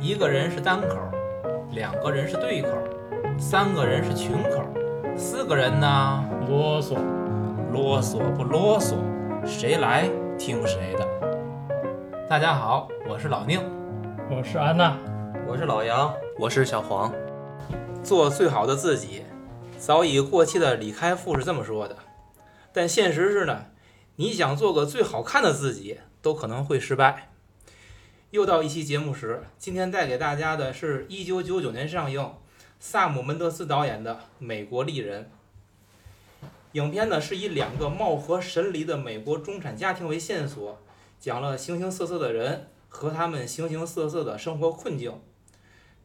一个人是单口，两个人是对口，三个人是群口，四个人呢？啰嗦，啰嗦不啰嗦？谁来听谁的？大家好，我是老宁，我是安娜，我是老杨，我是小黄。做最好的自己，早已过气的李开复是这么说的。但现实是呢，你想做个最好看的自己，都可能会失败。又到一期节目时，今天带给大家的是一九九九年上映，萨姆·门德斯导演的《美国丽人》。影片呢是以两个貌合神离的美国中产家庭为线索，讲了形形色色的人和他们形形色色的生活困境。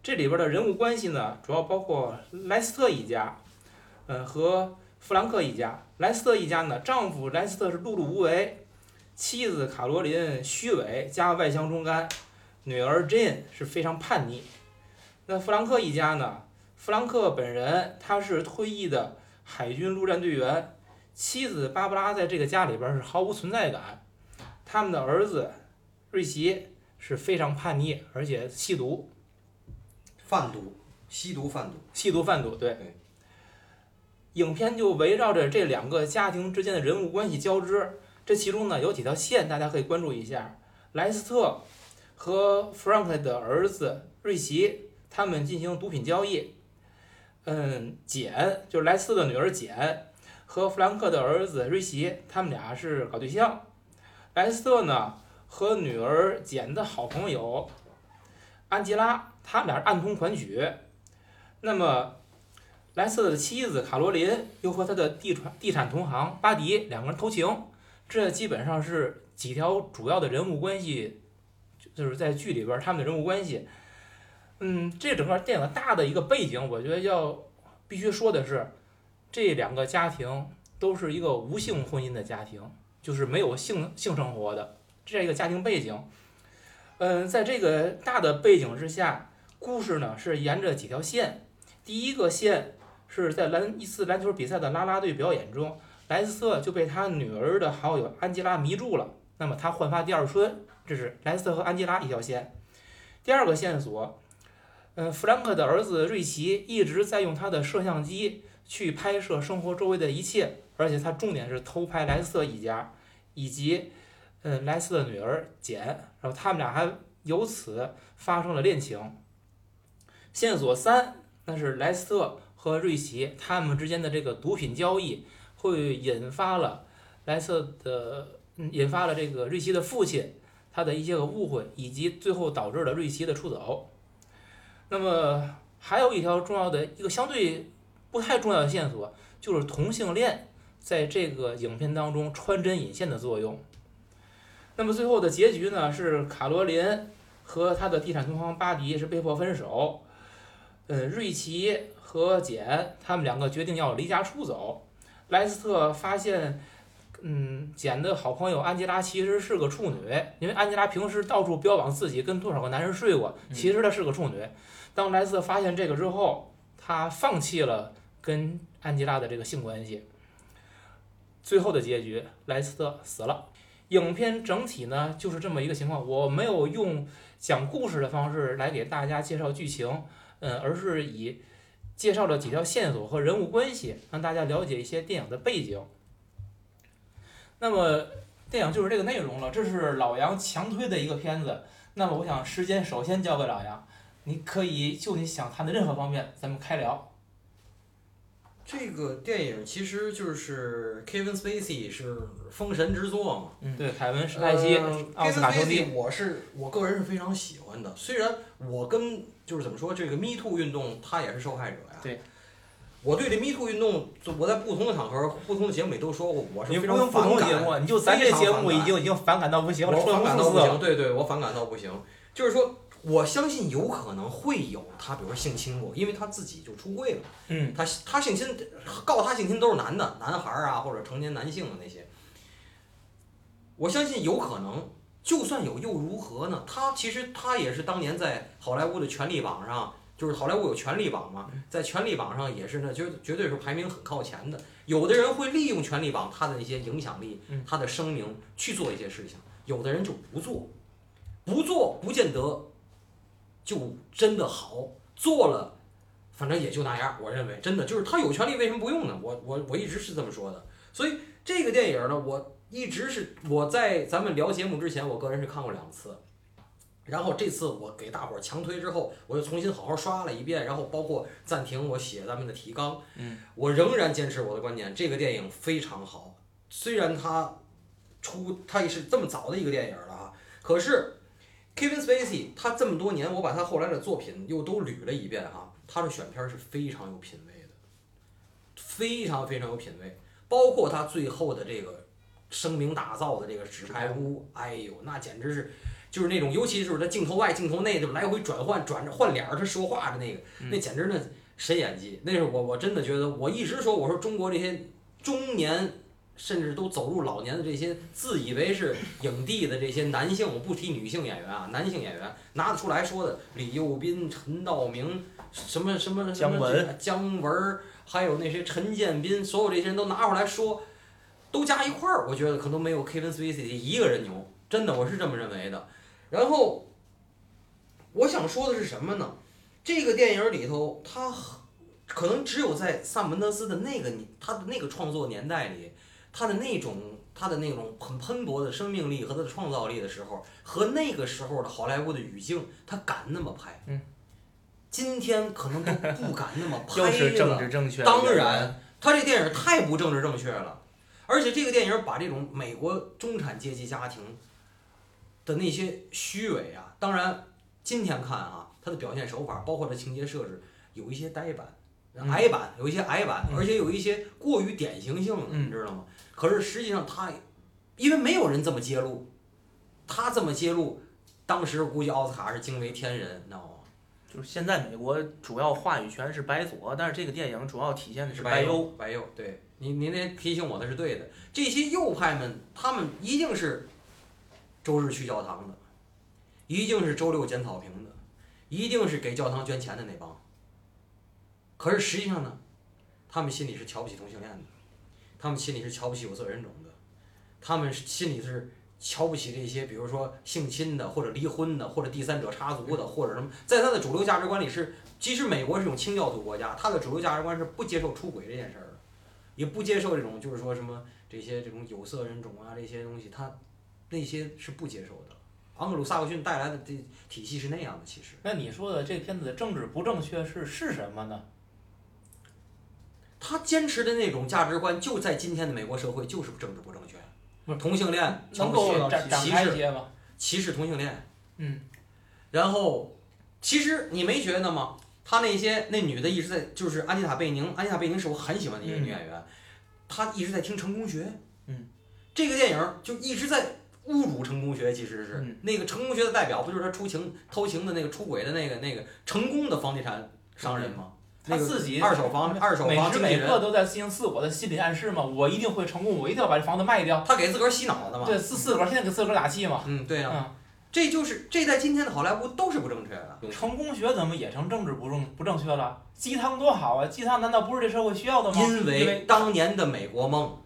这里边的人物关系呢，主要包括莱斯特一家，嗯，和弗兰克一家。莱斯特一家呢，丈夫莱斯特是碌碌无为。妻子卡罗琳虚伪加外强中干，女儿 Jane 是非常叛逆。那弗兰克一家呢？弗兰克本人他是退役的海军陆战队员，妻子芭芭拉在这个家里边是毫无存在感。他们的儿子瑞奇是非常叛逆，而且吸毒、贩毒、吸毒、贩毒、吸毒贩毒。对，影片就围绕着这两个家庭之间的人物关系交织。这其中呢有几条线，大家可以关注一下。莱斯特和弗兰克的儿子瑞奇他们进行毒品交易。嗯，简就是莱斯特的女儿简和弗兰克的儿子瑞奇，他们俩是搞对象。莱斯特呢和女儿简的好朋友安吉拉，他们俩暗通款曲。那么莱斯特的妻子卡罗琳又和他的地产地产同行巴迪两个人偷情。这基本上是几条主要的人物关系，就是在剧里边他们的人物关系。嗯，这整个电影大的一个背景，我觉得要必须说的是，这两个家庭都是一个无性婚姻的家庭，就是没有性性生活的这样一个家庭背景。嗯，在这个大的背景之下，故事呢是沿着几条线。第一个线是在篮一次篮球比赛的啦啦队表演中。莱斯特就被他女儿的好友安吉拉迷住了，那么他焕发第二春，这是莱斯特和安吉拉一条线。第二个线索，嗯，弗兰克的儿子瑞奇一直在用他的摄像机去拍摄生活周围的一切，而且他重点是偷拍莱斯特一家以及，嗯，莱斯特的女儿简，然后他们俩还由此发生了恋情。线索三，那是莱斯特和瑞奇他们之间的这个毒品交易。会引发了莱瑟的，引发了这个瑞奇的父亲他的一些个误会，以及最后导致了瑞奇的出走。那么还有一条重要的一个相对不太重要的线索，就是同性恋在这个影片当中穿针引线的作用。那么最后的结局呢，是卡罗琳和他的地产同行巴迪是被迫分手，嗯，瑞奇和简他们两个决定要离家出走。莱斯特发现，嗯，简的好朋友安吉拉其实是个处女，因为安吉拉平时到处标榜自己跟多少个男人睡过，其实她是个处女。当莱斯特发现这个之后，他放弃了跟安吉拉的这个性关系。最后的结局，莱斯特死了。影片整体呢就是这么一个情况，我没有用讲故事的方式来给大家介绍剧情，嗯，而是以。介绍了几条线索和人物关系，让大家了解一些电影的背景。那么电影就是这个内容了，这是老杨强推的一个片子。那么我想时间首先交给老杨，你可以就你想谈的任何方面，咱们开聊。这个电影其实就是 Kevin Spacey 是封神之作嘛？嗯，对，凯文·史派西，奥斯卡兄弟。我是我个人是非常喜欢的，虽然我跟就是怎么说这个 Me Too 运动，他也是受害者呀。对。我对这 Me Too 运动，我在不同的场合、不同的节目里都说过，我是非常反感。不用节目，你就咱这节目已经已经反感到不行了，我反感到不行，对对，我反感到不行，就是说。我相信有可能会有他，比如说性侵过，因为他自己就出柜了。嗯，他他性侵告他性侵都是男的，男孩儿啊或者成年男性的那些。我相信有可能，就算有又如何呢？他其实他也是当年在好莱坞的权力榜上，就是好莱坞有权力榜嘛，在权力榜上也是呢，绝绝对是排名很靠前的。有的人会利用权力榜他的那些影响力，他的声明去做一些事情，有的人就不做。不做不见得就真的好，做了反正也就那样。我认为真的就是他有权利，为什么不用呢？我我我一直是这么说的。所以这个电影呢，我一直是我在咱们聊节目之前，我个人是看过两次。然后这次我给大伙儿强推之后，我又重新好好刷了一遍，然后包括暂停我写咱们的提纲，嗯，我仍然坚持我的观点，这个电影非常好。虽然它出它也是这么早的一个电影了啊，可是 Kevin Spacey 他这么多年，我把他后来的作品又都捋了一遍哈、他的选片儿是非常有品位的，非常非常有品位，包括他最后的这个声名打造的这个纸牌屋，哎呦，那简直是。就是那种，尤其是他镜头外、镜头内就来回转换、转着换脸儿，他说话的那个，那简直那神演技。那是我我真的觉得，我一直说，我说中国这些中年甚至都走入老年的这些自以为是影帝的这些男性，我不提女性演员啊，男性演员拿得出来说的，李幼斌、陈道明，什么什么什么姜文、姜文儿，还有那些陈建斌，所有这些人都拿出来说，都加一块儿，我觉得可能没有 Kevin Spacey 一个人牛，真的，我是这么认为的。然后，我想说的是什么呢？这个电影里头，他可能只有在萨姆门德斯的那个年，他的那个创作年代里，他的那种他的那种很喷薄的生命力和他的创造力的时候，和那个时候的好莱坞的语境，他敢那么拍。嗯。今天可能都不敢那么拍 又是政了。治正确。当然，他这电影太不政治正确了，而且这个电影把这种美国中产阶级家庭的那些虚伪啊，当然今天看啊，他的表现手法，包括他情节设置，有一些呆板、嗯矮板，有一些矮板，嗯而且有一些过于典型性了，嗯你知道吗？可是实际上他，因为没有人这么揭露，他这么揭露，当时估计奥斯卡是惊为天人，你知道吗？就是现在美国主要话语权是白左，但是这个电影主要体现的是白右。，白右，对您您那提醒我的是对的。这些右派们，他们一定是周日去教堂的，一定是周六捡草坪的，一定是给教堂捐钱的那帮。可是实际上呢，他们心里是瞧不起同性恋的，他们心里是瞧不起有色人种的，他们心里是瞧不起这些，比如说性侵的，或者离婚的，或者第三者插足的，或者什么，在他的主流价值观里是，即使美国是一种清教徒国家，他的主流价值观是不接受出轨这件事儿的，也不接受这种就是说什么这些这种有色人种啊这些东西，他那些是不接受的。昂格鲁萨克逊带来的这体系是那样的，其实那你说的这片子的政治不正确是是什么呢？他坚持的那种价值观，就在今天的美国社会就是政治不正确，同性恋能够歧视？歧视同性恋，嗯，然后其实你没觉得吗？他那些那女的一直在，就是安吉塔贝宁，安吉塔贝宁是我很喜欢的一个女演员，她一直在听成功学，嗯，这个电影就一直在侮辱成功学，其实是、嗯那个成功学的代表，不就是他出情偷情的那个出轨的那个那个成功的房地产商人吗？那个他自己二手房二手每时房经纪人，每刻都在进行自我的心理暗示嘛，我一定会成功，我一定要把这房子卖掉。他给自个儿洗脑的嘛。对，自自个儿现在给自个儿打气嘛。嗯，对呀、嗯，这就是这在今天的好莱坞都是不正确的。成功学怎么也成政治不正不正确了？鸡汤多好啊！鸡汤难道不是这社会需要的吗？因为当年的美国梦，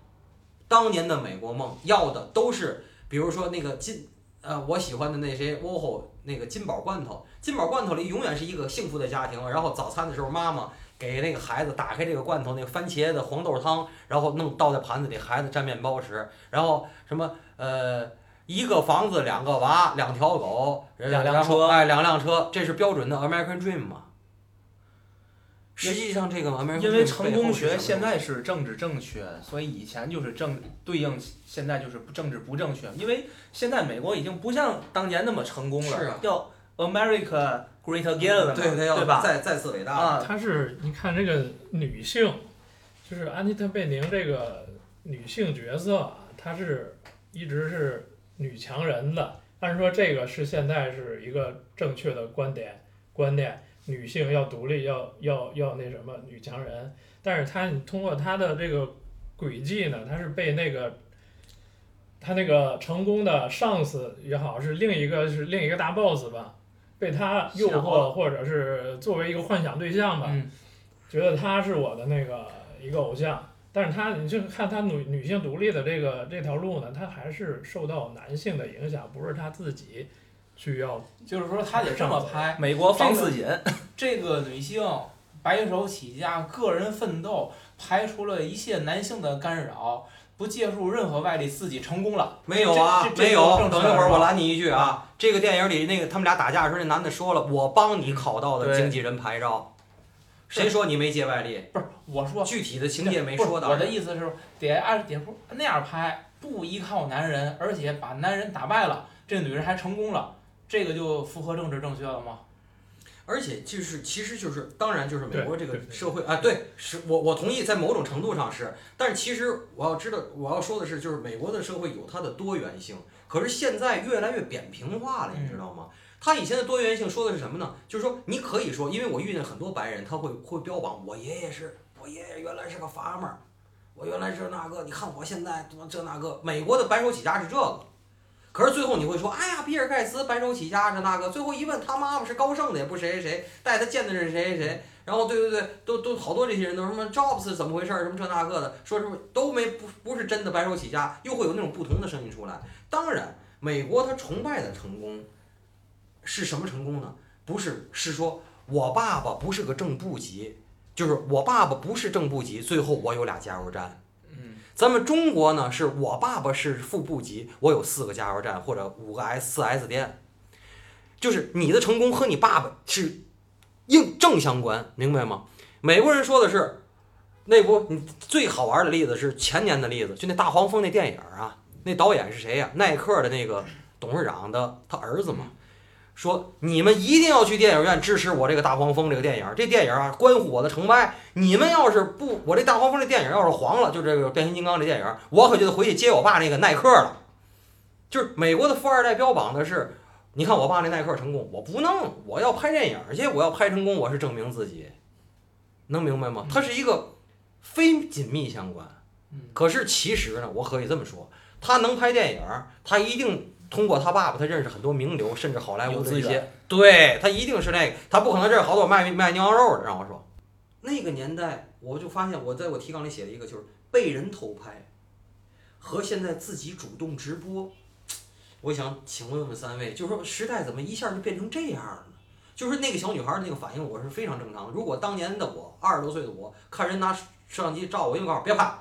当年的美国梦要的都是，比如说那个金，呃，我喜欢的那些，哦吼那个金宝罐头，金宝罐头里永远是一个幸福的家庭。然后早餐的时候，妈妈给那个孩子打开这个罐头，那个番茄的黄豆汤，然后弄倒在盘子里，孩子蘸面包吃。然后什么呃。一个房子，两个娃，两条狗，两辆车哎，两辆车，这是标准的 American Dream 嘛？实际上，这个 American 因为成功学现在是政治正确，所以以前就是正对应，现在就是政治不正确。因为现在美国已经不像当年那么成功了，是啊要 America Great Again 了嘛，对吧？再再次伟大。啊，她是你看这个女性，就是安妮特贝宁这个女性角色啊，她是一直是女强人的。按说这个是现在是一个正确的观点观念，女性要独立，要要要那什么女强人。但是她你通过她的这个轨迹呢，她是被那个她那个成功的上司也好，是另一个是另一个大 boss 吧，被他诱惑，或者是作为一个幻想对象吧，嗯，觉得他是我的那个一个偶像。但是她，你就看她女女性独立的这个这条路呢，她还是受到男性的影响，不是她自己需要就是说他得这么拍，美国防私隐，这个女性白手起家，个人奋斗，排除了一切男性的干扰，不借助任何外力，自己成功了。没有啊没有。等一会儿我拦你一句啊，这个电影里那个他们俩打架的时候，那男的说了，我帮你考到的经纪人牌照。谁说你没借外力？不是我说具体的情节没说到。我的意思是，得按得不那样拍，不依靠男人，而且把男人打败了，这女人还成功了，这个就符合政治正确了吗？而且就是，其实就是，当然就是美国这个社会啊，对，是我我同意，在某种程度上是，但是其实我要知道，我要说的是，就是美国的社会有它的多元性，可是现在越来越扁平化了，你知道吗？它以前的多元性说的是什么呢？就是说你可以说，因为我遇见很多白人，他会会标榜我爷爷是，我爷爷原来是个 farmer，我原来是那个，你看我现在怎么这那个，美国的白手起家是这个。可是最后你会说，哎呀，比尔盖茨白手起家这那个，最后一问他妈妈是高盛的，也不谁谁谁，带他见的是谁谁谁，然后对对对，都都好多这些人都什么 Jobs 怎么回事儿，什么这那个的，说什么都没不不是真的白手起家，又会有那种不同的声音出来。当然，美国他崇拜的成功是什么成功呢？不是是说我爸爸不是个正部级，就是我爸爸不是正部级，最后我有俩加油站。咱们中国呢，是我爸爸是副部级，我有四个加油站或者五个 S 四 S 店，就是你的成功和你爸爸是硬正相关，明白吗？美国人说的是，那不你最好玩的例子是前年的例子，就那大黄蜂那电影啊，那导演是谁呀、耐克的那个董事长的他儿子嘛。说你们一定要去电影院支持我这个大黄蜂这个电影，这电影啊关乎我的成败。你们要是不，我这大黄蜂这电影要是黄了，就这个变形金刚这电影，我可就得回去接我爸那个耐克了。就是美国的富二代标榜的是，你看我爸那耐克成功，我不弄，我要拍电影去，我要拍成功，我是证明自己，能明白吗？它是一个非紧密相关。嗯可是其实呢，我可以这么说，他能拍电影，他一定通过他爸爸，他认识很多名流，甚至好莱坞资的一些，对他一定是那个，他不可能认识好多卖卖牛羊肉的。让我说，那个年代我就发现，我在我提纲里写了一个，就是被人偷拍和现在自己主动直播。我想请问问三位，就是说时代怎么一下就变成这样了呢？就是那个小女孩的那个反应，我是非常正常。的。如果当年的我，二十多岁的我，看人拿摄像机照我，应该告诉别拍。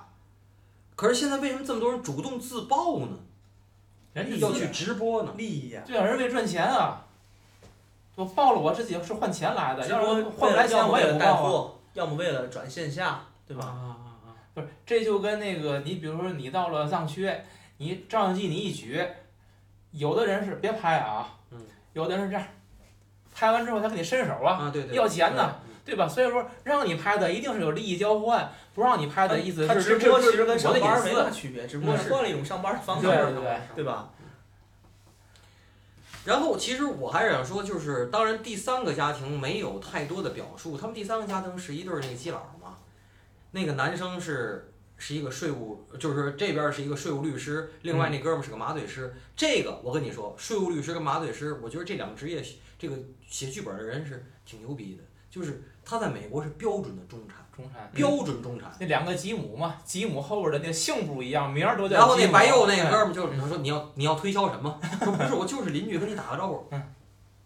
可是现在为什么这么多人主动自曝呢？人家要去直播呢？利益呀，对啊，人为赚钱啊！我报了我自己是换钱来的，要是换不来钱我也不报啊。要么为了转线下，对吧？啊不是，这就跟那个你比如说你到了藏区，你照相机你一举，有的人是别拍啊，嗯，有的人是这样，拍完之后他给你伸手啊，啊，对对，要钱呢对。对吧？所以说让你拍的一定是有利益交换，不让你拍的意思他是直播其实跟上班的隐私没啥区别，只不过嗯是换了一种上班的方式，对对对对吧？然后其实我还是想说，就是当然第三个家庭没有太多的表述，他们第三个家庭是一对儿那个基佬嘛，那个男生是是一个税务，就是这边是一个税务律师，另外那哥们儿是个麻醉师。这个我跟你说，税务律师跟麻醉师，我觉得这两个职业，这个写剧本的人是挺牛逼的，就是他在美国是标准的中产，中产。标准中产。那两个吉姆嘛，吉姆后边的那个姓不一样，名儿都叫然后那白右那哥们儿就是他说你要你要推销什么？说不是，我就是邻居跟你打个招呼。嗯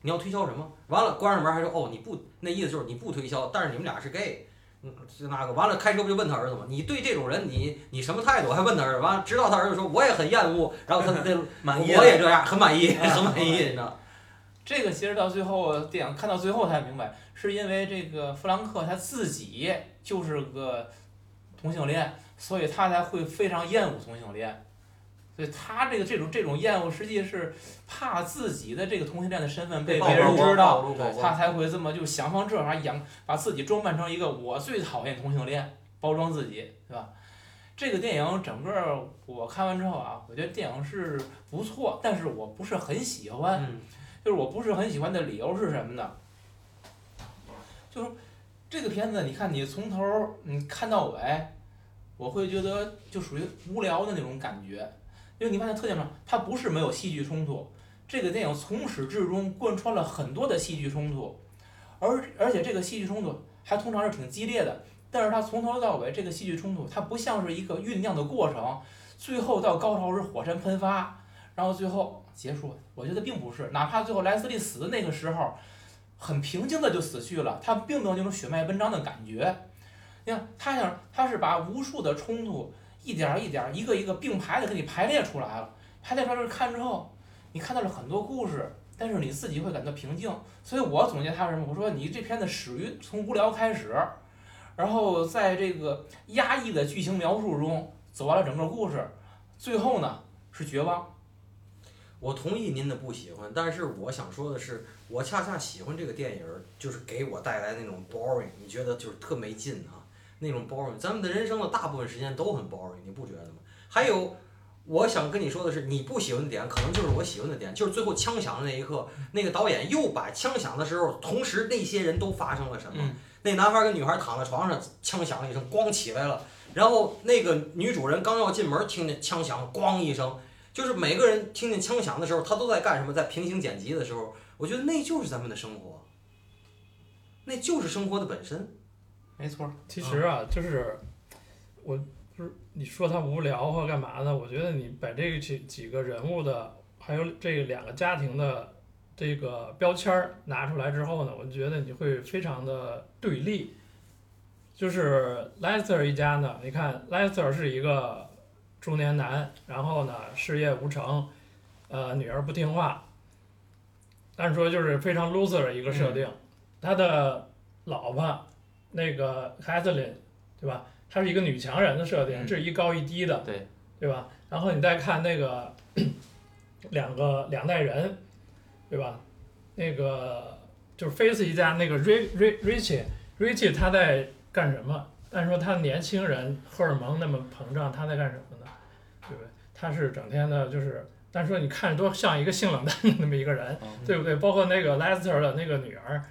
你要推销什么？完了关上门还说哦你不那意思就是你不推销，但是你们俩是 gay。嗯，是那个完了，开车不就问他儿子吗？你对这种人你你什么态度？还问他儿子，完了直到他儿子说我也很厌恶，然后他那 满意我也这样，很满意，很满意，你知道？这个其实到最后电影看到最后才明白，是因为这个弗兰克他自己就是个同性恋，所以他才会非常厌恶同性恋。所以他这个这种这种厌恶，实际是怕自己的这个同性恋的身份被别人知道，他才会这么就想方设法养，把自己装扮成一个我最讨厌同性恋，包装自己，对吧？这个电影整个我看完之后啊，我觉得电影是不错，但是我不是很喜欢。嗯就是我不是很喜欢的理由是什么呢？就是这个片子，你看你从头你看到尾，我会觉得就属于无聊的那种感觉。因为你发现特点上，它不是没有戏剧冲突，这个电影从始至终贯穿了很多的戏剧冲突，而而且这个戏剧冲突还通常是挺激烈的。但是它从头到尾这个戏剧冲突，它不像是一个酝酿的过程，最后到高潮时火山喷发，然后最后结束。我觉得并不是，哪怕最后莱斯利死的那个时候，很平静的就死去了，他并没有那种血脉奔张的感觉。你看，他想他是把无数的冲突一点一点、一个一个并排的给你排列出来了，排列出来之后看之后，你看到了很多故事，但是你自己会感到平静。所以我总结他是什么？我说你这片子始于从无聊开始，然后在这个压抑的剧情描述中走完了整个故事，最后呢是绝望。我同意您的不喜欢，但是我想说的是，我恰恰喜欢这个电影儿，就是给我带来那种 boring，你觉得就是特没劲啊，那种 boring。咱们的人生的大部分时间都很 boring，你不觉得吗？还有，我想跟你说的是，你不喜欢的点，可能就是我喜欢的点，就是最后枪响的那一刻，那个导演又把枪响的时候，同时那些人都发生了什么？嗯那男孩跟女孩躺在床上，枪响了一声，咣起来了。然后那个女主人刚要进门，听见枪响，咣一声，就是每个人听见枪响的时候，他都在干什么？在平行剪辑的时候，我觉得那就是咱们的生活，那就是生活的本身。没错，其实啊，就是我不是你说他无聊或干嘛的？我觉得你把这个几几个人物的，还有这个两个家庭的这个标签儿拿出来之后呢，我觉得你会非常的对立。就是莱斯特一家呢，你看莱斯特是一个中年男，然后呢事业无成，呃女儿不听话，按说就是非常 loser 的一个设定。他的老婆那个凯瑟琳，对吧？她是一个女强人的设定，嗯这是一高一低的，对对吧？然后你再看那个两个两代人，对吧？那个就是 Face 一家那个 Rich Rich Richie Richie 他在干什么？按说他年轻人荷尔蒙那么膨胀，他在干什么？他是整天的，就是，但是说你看着多像一个性冷淡的那么一个人，对不对？包括那个 Lester 的那个女儿，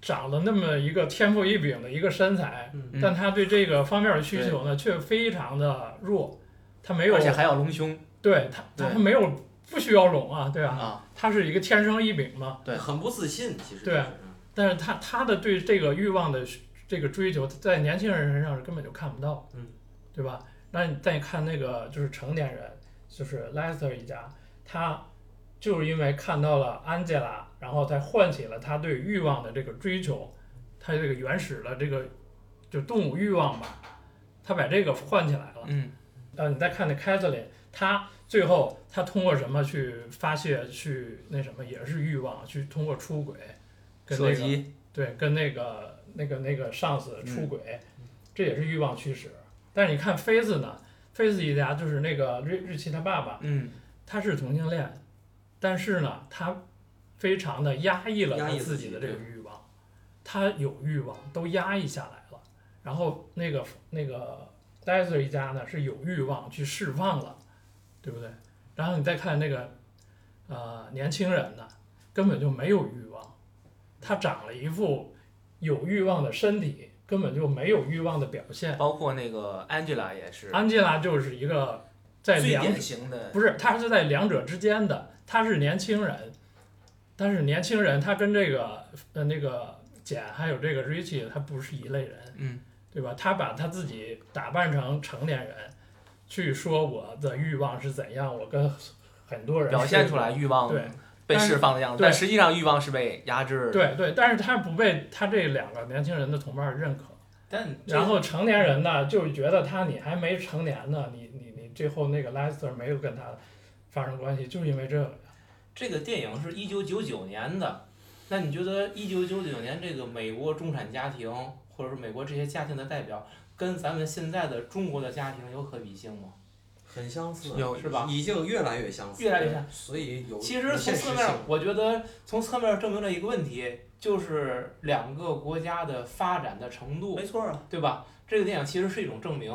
长得那么一个天赋异禀的一个身材，嗯但他对这个方面的需求呢，却非常的弱。他没有，而且还要隆胸对她，对她没有不需要隆啊，对啊，啊，她是一个天生异禀嘛。对很不自信，其实对但是他他的对这个欲望的这个追求，在年轻人身上是根本就看不到，嗯，对吧？那你再看那个就是成年人，就是 Lester 一家，他就是因为看到了 Angela，然后才唤起了他对欲望的这个追求，他这个原始的这个就动物欲望吧，他把这个唤起来了。嗯，呃，你再看那凯瑟琳，她最后她通过什么去发泄，去那什么，也是欲望，去通过出轨，跟那个，对，跟那个那个那个上司出嗯轨，这也是欲望驱使。但是你看菲子呢，菲子一家就是那个瑞瑞奇他爸爸，嗯，他是同性恋，但是呢，他非常的压抑了他自己的这个欲望，他有欲望都压抑下来了。然后那个那个戴斯一家呢是有欲望去释放了，对不对？然后你再看那个呃年轻人呢，根本就没有欲望，他长了一副有欲望的身体，根本就没有欲望的表现。包括那个 Angela 也是，Angela 就是一个在最两典型的，不是，他是在两者之间的，他是年轻人，但是年轻人他跟这个呃那个简还有这个 Richie 他不是一类人，嗯，对吧？他把他自己打扮成成年人，去说我的欲望是怎样，我跟很多人表现出来欲望对被释放的样子，但实际上欲望是被压制的。对对，但是他不被他这两个年轻人的同伴认可。但然后成年人呢，就是觉得他你还没成年呢，你你你最后那个 Lester 没有跟他发生关系，就是因为这个。这个电影是一九九九年的，那你觉得一九九九年这个美国中产家庭，或者说美国这些家庭的代表，跟咱们现在的中国的家庭有可比性吗？很相似，有是吧已经越来越相似，越来越像，所以有其实从侧面，我觉得从侧面证明了一个问题，就是两个国家的发展的程度没，错啊，对吧？这个电影其实是一种证明。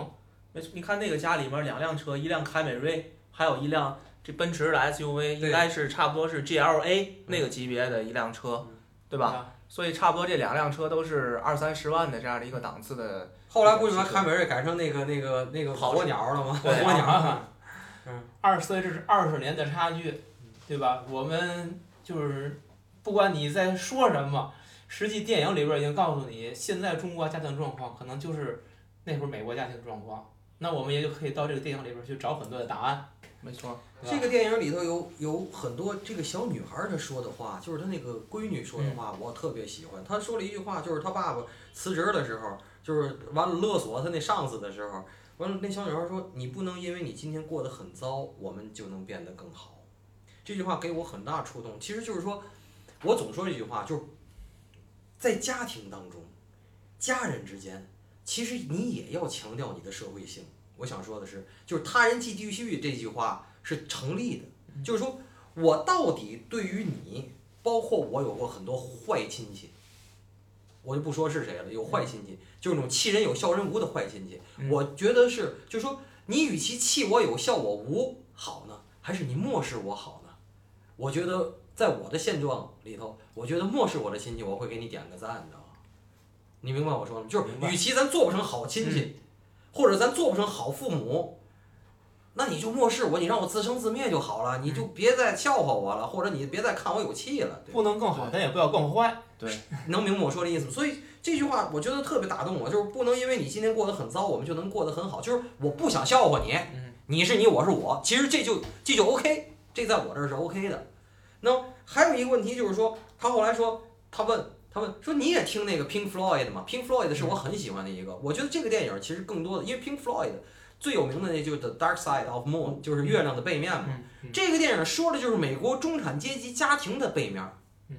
没错。你看那个家里面两辆车，一辆凯美瑞，还有一辆这奔驰的 SUV，应该是差不多是 GLA 那个级别的一辆车，对吧？吧？所以差不多这两辆车都是二三十万的这样的一个档次的。后来不就把凯美瑞改成那个那个那个跑火鸟了吗？火对鸟，嗯，二十岁这是二十年的差距，对吧？我们就是不管你在说什么，实际电影里边已经告诉你，现在中国家庭状况可能就是那会儿美国家庭状况。那我们也就可以到这个电影里边去找很多的答案。没错，这个电影里头有有很多这个小女孩儿她说的话，就是她那个闺女说的话，我特别喜欢。她说了一句话，就是她爸爸辞职的时候，就是完了勒索他那上司的时候，完了那小女孩说：“你不能因为你今天过得很糟，我们就能变得更好。”这句话给我很大触动。其实就是说，我总说这句话，就是在家庭当中，家人之间，其实你也要强调你的社会性。我想说的是，就是他人即地狱这句话是成立的。就是说我到底对于你，包括我有过很多坏亲戚，我就不说是谁了，有坏亲戚，就是那种气人有笑人无的坏亲戚。嗯我觉得是，就是说你与其气我有笑我无好呢，还是你漠视我好呢？我觉得在我的现状里头，我觉得漠视我的亲戚，我会给你点个赞的。你明白我说的吗？就是与其咱做不成好亲戚，或者咱做不成好父母，那你就漠视我，你让我自生自灭就好了，你就别再笑话我了，或者你别再看我有气了。对不能更好，但也不要更坏。对 能明白我说的意思吗？所以这句话我觉得特别打动我，就是不能因为你今天过得很糟，我们就能过得很好。就是我不想笑话你，嗯你是你，我是我，其实这就这就 OK，这在我这儿是 OK 的。那还有一个问题就是说，他后来说，他问他问说你也听那个 Pink Floyd 吗？Pink Floyd 是我很喜欢的一个，我觉得这个电影其实更多的，因为 Pink Floyd 最有名的那就是 The Dark Side of Moon，就是月亮的背面嘛。这个电影说的就是美国中产阶级家庭的背面。嗯，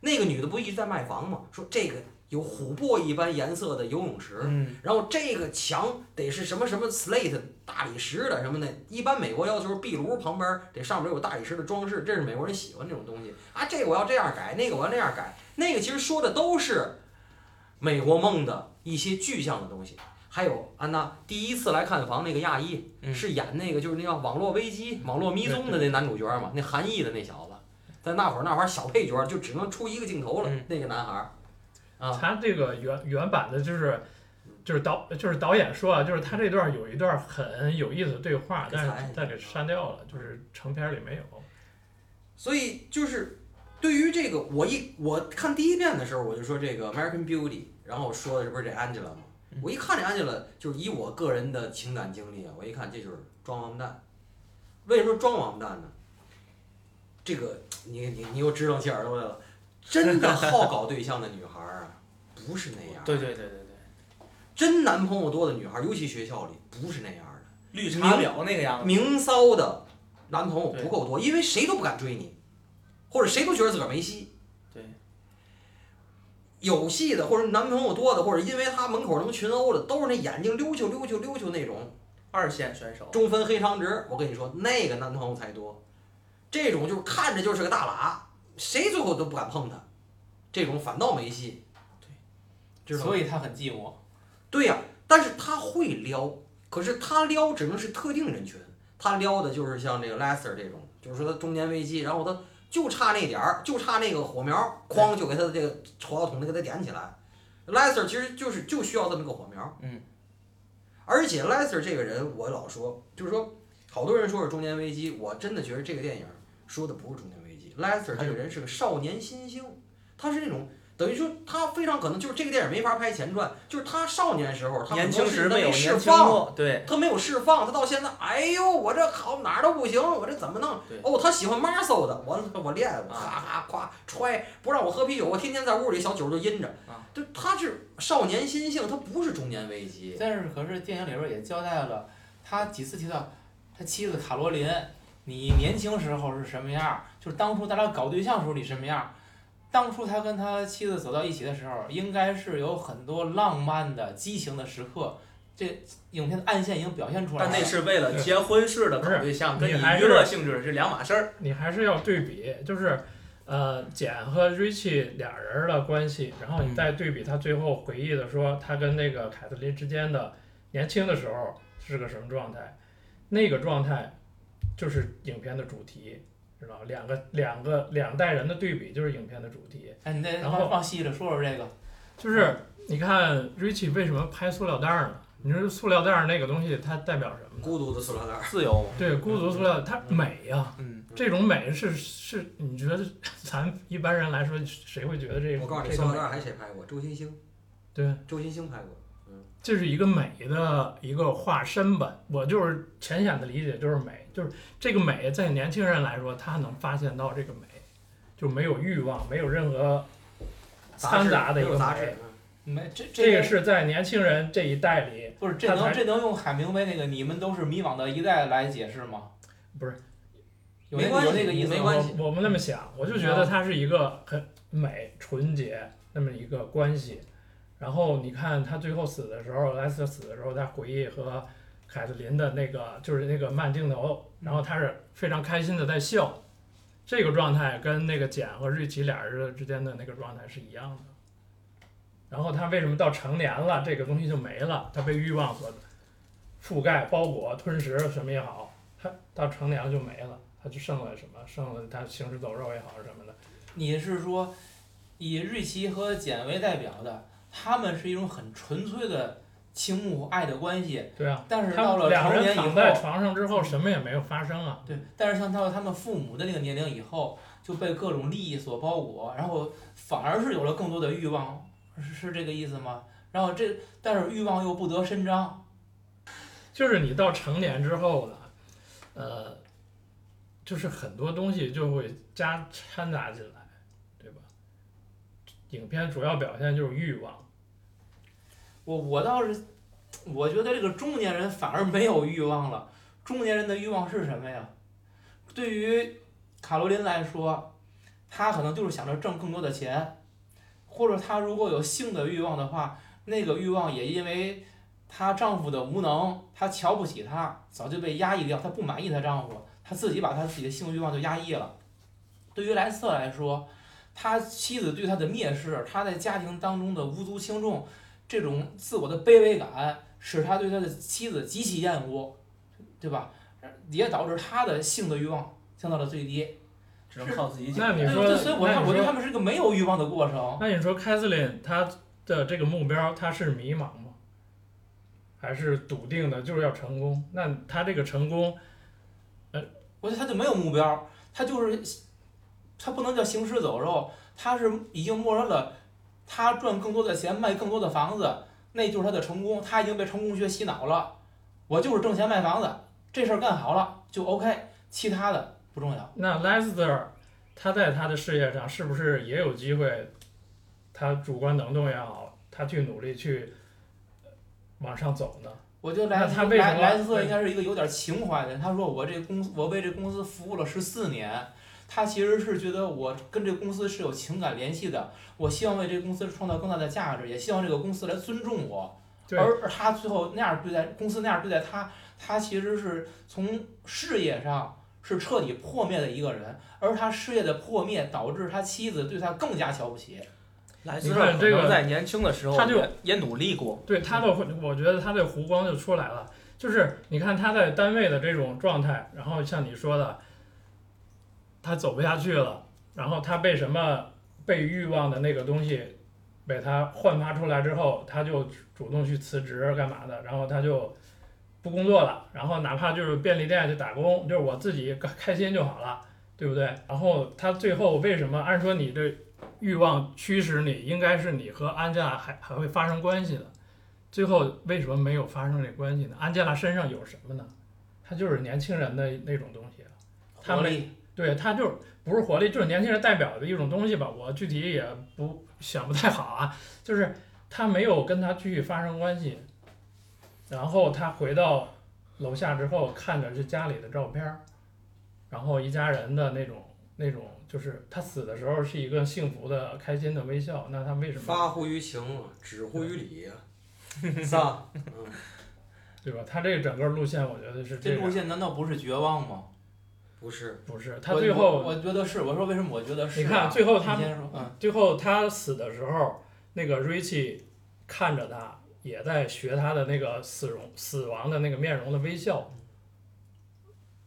那个女的不一直在卖房吗？说这个有琥珀一般颜色的游泳池，嗯，然后这个墙得是什么什么 slate 大理石的什么的。一般美国要求壁炉旁边得上面有大理石的装饰，这是美国人喜欢这种东西啊。这个我要这样改，那个我要那样改，那个其实说的都是美国梦的一些具象的东西。还有安娜第一次来看房那个亚裔，嗯是演那个就是那叫网络危机、网络迷踪的那男主角嘛，那韩裔的那小子，在那会儿那会儿小配角就只能出一个镜头了，嗯那个男孩儿啊，他这个原原版的就是就是导就是导演说啊，就是他这段有一段很有意思的对话，但是给裁但给删掉了，就是成片里没有。所以就是对于这个，我一我看第一遍的时候，我就说这个 American Beauty，然后我说的是不是这 Angela 嘛？我一看这 Angela，就是以我个人的情感经历啊，我一看这就是装王八蛋。为什么装王八蛋呢？这个你你你又支棱起耳朵来了，真的好搞对象的女孩儿啊，不是那样。对对对对对，真男朋友多的女孩儿，尤其学校里不是那样的。绿茶婊那个样子，明骚的男朋友不够多，因为谁都不敢追你，或者谁都觉得自个儿没戏。对，有戏的或者男朋友多的，或者因为他门口能群殴的，都是那眼睛溜球溜球溜球那种二线选手，中分黑长直。我跟你说，那个男朋友才多。这种就是看着就是个大喇，谁最后都不敢碰他，这种反倒没戏。对，知道？所以他很寂寞。对呀、但是他会撩，可是他撩只能是特定人群，他撩的就是像这个 Lester 这种，就是说他中年危机，然后他就差那点儿，就差那个火苗，哐就给他的这个火药桶里给他点起来。Lester 其实就是就需要这么个火苗，嗯，而且 Lester 这个人，我老说，就是说，好多人说是中年危机，我真的觉得这个电影说的不是中年危机，Lester 这个人是个少年新星，他是那种。等于说，他非常可能就是这个电影没法拍前传，就是他少年时候，他年轻时没有释放，对他没有释放，他到现在，哎呦，我这好哪儿都不行，我这怎么弄对？哦，他喜欢 muscle 的，我我练，我咔咔夸揣，不让我喝啤酒，我天天在屋里小酒就阴着啊。就他是少年心性，他不是中年危机。但是可是电影里边也交代了，他几次提到他妻子卡罗琳，你年轻时候是什么样？就是当初咱俩搞对象时候你什么样儿？当初他跟他妻子走到一起的时候，应该是有很多浪漫的、激情的时刻。这影片的暗线已经表现出来了。但那是为了结婚式的搞对象，跟你娱乐性质是两码事儿。你还是要对比，就是，呃，简和 Richie 俩人的关系，然后你再对比他最后回忆的说他跟那个凯瑟琳之间的年轻的时候是个什么状态，那个状态就是影片的主题，知道？两个两个两代人的对比就是影片的主题，哎，你再然后往往细了说说这个。就是你看 Richie 为什么拍塑料袋儿呢？你说塑料袋儿那个东西它代表什么呢？孤独的塑料袋儿，自由，对，孤独塑料，它美呀、嗯，这种美是是，你觉得咱一般人来说，谁会觉得这个？我告诉你，这个美塑料袋儿还谁拍过？周星星，对，周星星拍过。嗯，这是一个美的一个化身吧。我就是浅显的理解就是美，就是这个美在年轻人来说，他能发现到这个美，就没有欲望，没有任何掺杂的一个美。没有杂质。没这这个个是在年轻人这一代里，不是这他能这能用海明威那个“你们都是迷惘的一代”来解释吗？不是，有那没关系有那个意思没关系我我们那么想，我就觉得它是一个很美、纯洁那么一个关系。然后你看他最后死的时候，莱斯特死的时候，他回忆和凯瑟琳的那个就是那个慢镜头，然后他是非常开心的在笑，这个状态跟那个简和瑞奇俩人之间的那个状态是一样的。然后他为什么到成年了，这个东西就没了？他被欲望所覆盖、包裹、吞噬，什么也好，他到成年了就没了，他就剩了什么？剩了他行尸走肉也好什么的。你是说以瑞奇和简为代表的，他们是一种很纯粹的情母爱的关系，对啊，但是到了成年以躺在后，床上之后，什么也没有发生啊。对，但是像到了他们父母的那个年龄以后，就被各种利益所包裹，然后反而是有了更多的欲望，是是这个意思吗？然后这但是欲望又不得伸张，就是你到成年之后呢，呃，就是很多东西就会加掺杂进来，对吧？影片主要表现就是欲望，我我倒是，我觉得这个中年人反而没有欲望了。中年人的欲望是什么呀？对于卡罗琳来说，她可能就是想着挣更多的钱，或者她如果有性的欲望的话，那个欲望也因为她丈夫的无能，她瞧不起他，早就被压抑掉，她不满意她丈夫，她自己把她自己的性欲望就压抑了。对于莱斯特来说，他妻子对他的蔑视，他在家庭当中的无足轻重，这种自我的卑微感，使他对他的妻子极其厌恶，对吧？也导致他的性的欲望降到了最低。只能靠自己解决。那你说哎所以我我觉得他们是一个没有欲望的过程。那你说凯瑟琳她的这个目标，她是迷茫吗？还是笃定的就是要成功？那她这个成功，呃我觉得她就没有目标，她就是她不能叫行尸走肉，她是已经默认了，他赚更多的钱，卖更多的房子，那就是他的成功。他已经被成功学洗脑了，我就是挣钱卖房子，这事儿干好了就 OK，其他的不重要。那莱斯特他在他的事业上是不是也有机会？他主观能动也好，他去努力去呃往上走呢？我觉得莱那他为什么莱莱斯特应该是一个有点情怀的人。他说我这公司我为这公司服务了十四年，他其实是觉得我跟这个公司是有情感联系的。我希望为这个公司创造更大的价值，也希望这个公司来尊重我。对而而他最后那样对待公司那样对待他，他其实是从事业上是彻底破灭的一个人，而他事业的破灭导致他妻子对他更加瞧不起。莱斯你看这个在年轻的时候他就也也努力过，对他的，我觉得他这弧光就出来了。就是你看他在单位的这种状态，然后像你说的，他走不下去了，然后他被什么被欲望的那个东西被他焕发出来之后，他就主动去辞职干嘛的，然后他就不工作了，然后哪怕就是便利店去打工，就是我自己开心就好了，对不对？然后他最后为什么按说你的欲望驱使你，应该是你和安吉拉还还会发生关系的。最后为什么没有发生这关系呢？安吉拉身上有什么呢？他就是年轻人的那种东西，他们，对他就是不是活力，就是年轻人代表的一种东西吧。我具体也不想不太好啊，就是他没有跟他继续发生关系，然后他回到楼下之后，看着是家里的照片儿，然后一家人的那种那种，就是他死的时候是一个幸福的、开心的微笑。那他为什么发乎于情，止乎于礼呀，是吧？嗯，对吧？他这个整个路线，我觉得是这样路线难道不是绝望吗？不是，不是他最后，我觉得是。我说为什么我觉得是、啊？你看最后他嗯，最后他死的时候，那个 Richie 看着他，也在学他的那个死容死亡的那个面容的微笑。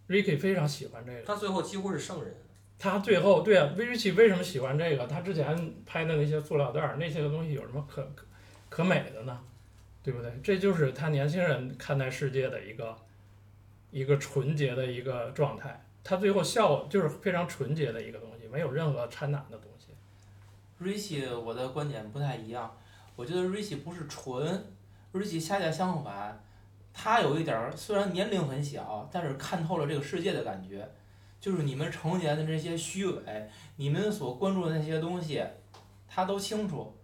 Ricky 非常喜欢这个，他最后几乎是圣人。他最后对啊，Richie 为什么喜欢这个？他之前拍的那些塑料袋儿那些个东西有什么可可可美的呢？对不对？这就是他年轻人看待世界的一个一个纯洁的一个状态。他最后笑就是非常纯洁的一个东西，没有任何掺杂的东西。瑞奇，我的观点不太一样。我觉得瑞奇不是纯瑞奇恰恰相反，他有一点儿虽然年龄很小，但是看透了这个世界的感觉，就是你们成年的这些虚伪，你们所关注的那些东西，他都清楚，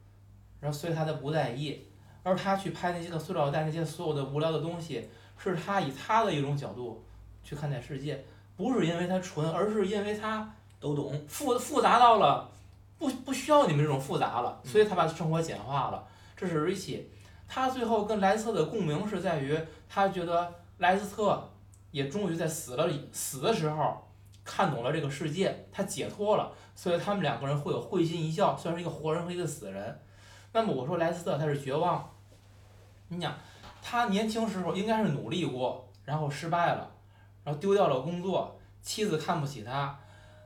然后所以他才不在意。而他去拍那些个塑料袋那些所有的无聊的东西，是他以他的一种角度去看待世界，不是因为他纯，而是因为他都懂。复复杂到了不不需要你们这种复杂了，所以他把生活简化了。这是瑞奇，他最后跟莱斯特的共鸣是在于，他觉得莱斯特也终于在死了死的时候看懂了这个世界，他解脱了，所以他们两个人会有会心一笑，虽然是一个活人和一个死人。那么我说莱斯特他是绝望，你想他年轻时候应该是努力过，然后失败了，然后丢掉了工作，妻子看不起他。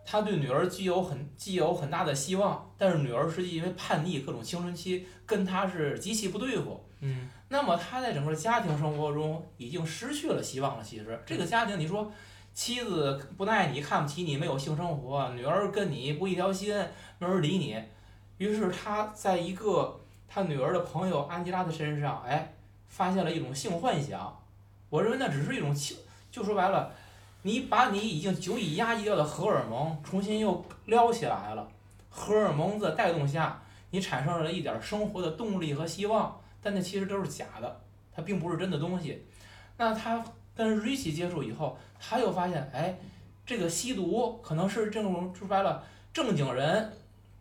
他对女儿既有很既有很大的希望，但是女儿实际因为叛逆，各种青春期跟他是极其不对付。嗯，那么他在整个家庭生活中已经失去了希望了。其实这个家庭，你说妻子不爱你，看不起你，没有性生活，女儿跟你不一条心，没人理你。于是他在一个他女儿的朋友安吉拉的身上，哎，发现了一种性幻想。我认为那只是一种情，就说白了。你把你已经久已压抑掉的荷尔蒙重新又撩起来了，荷尔蒙的带动下，你产生了一点生活的动力和希望，但那其实都是假的，它并不是真的东西。那他跟瑞奇接触以后，他又发现，哎，这个吸毒可能是这种说白了正经人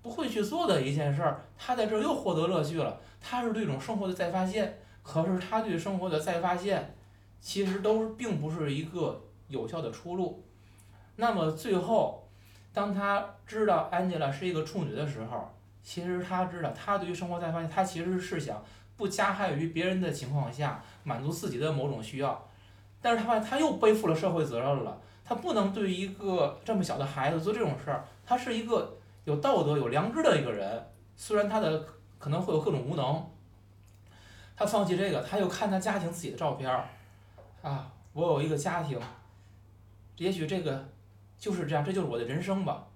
不会去做的一件事儿，他在这儿又获得乐趣了。他是对一种生活的再发现，可是他对生活的再发现，其实都并不是一个。有效的出路。那么最后，当他知道 Angela 是一个处女的时候，其实他知道，他对于生活在发现，他其实是想不加害于别人的情况下满足自己的某种需要。但是他发现他又背负了社会责任了，他不能对一个这么小的孩子做这种事儿。他是一个有道德、有良知的一个人，虽然他的可能会有各种无能，他放弃这个，他又看他家庭自己的照片儿，啊，我有一个家庭。也许这个就是这样，这就是我的人生吧。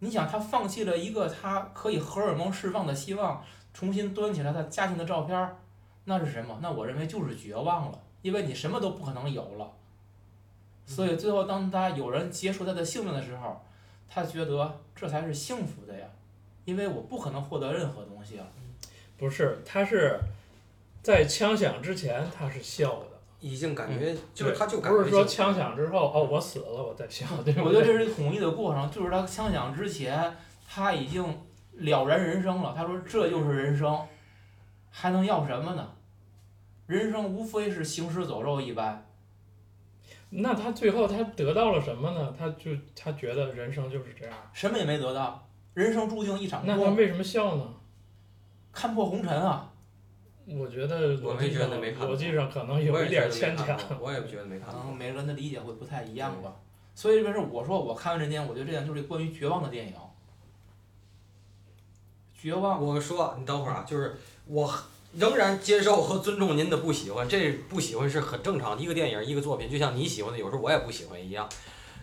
你想，他放弃了一个他可以荷尔蒙释放的希望，重新端起来他家庭的照片，那是什么？那我认为就是绝望了，因为你什么都不可能有了。所以最后，当他有人结束他的性命的时候，他觉得这才是幸福的呀，因为我不可能获得任何东西啊。不是，他是在枪响之前他是笑的。已经感觉就是他就不是说枪响之后哦，我死了，我再笑，对我觉得这是统一的过程，就是他枪响之前他已经了然人生了。他说这就是人生，还能要什么呢？人生无非是行尸走肉一般。那他最后他得到了什么呢？他就他觉得人生就是这样，什么也没得到，人生注定一场空。那他为什么笑呢？看破红尘啊。我觉得我没觉得没看，逻辑上可能有一点牵强。我也不觉得没看。可能每个人的理解会不太一样吧。所以，这边是我说我看完这电影，我觉得这电影就是关于绝望的电影。绝望。我说，你等会儿啊，就是我仍然接受和尊重您的不喜欢，这不喜欢是很正常的。一个电影，一个作品，就像你喜欢的，有时候我也不喜欢一样。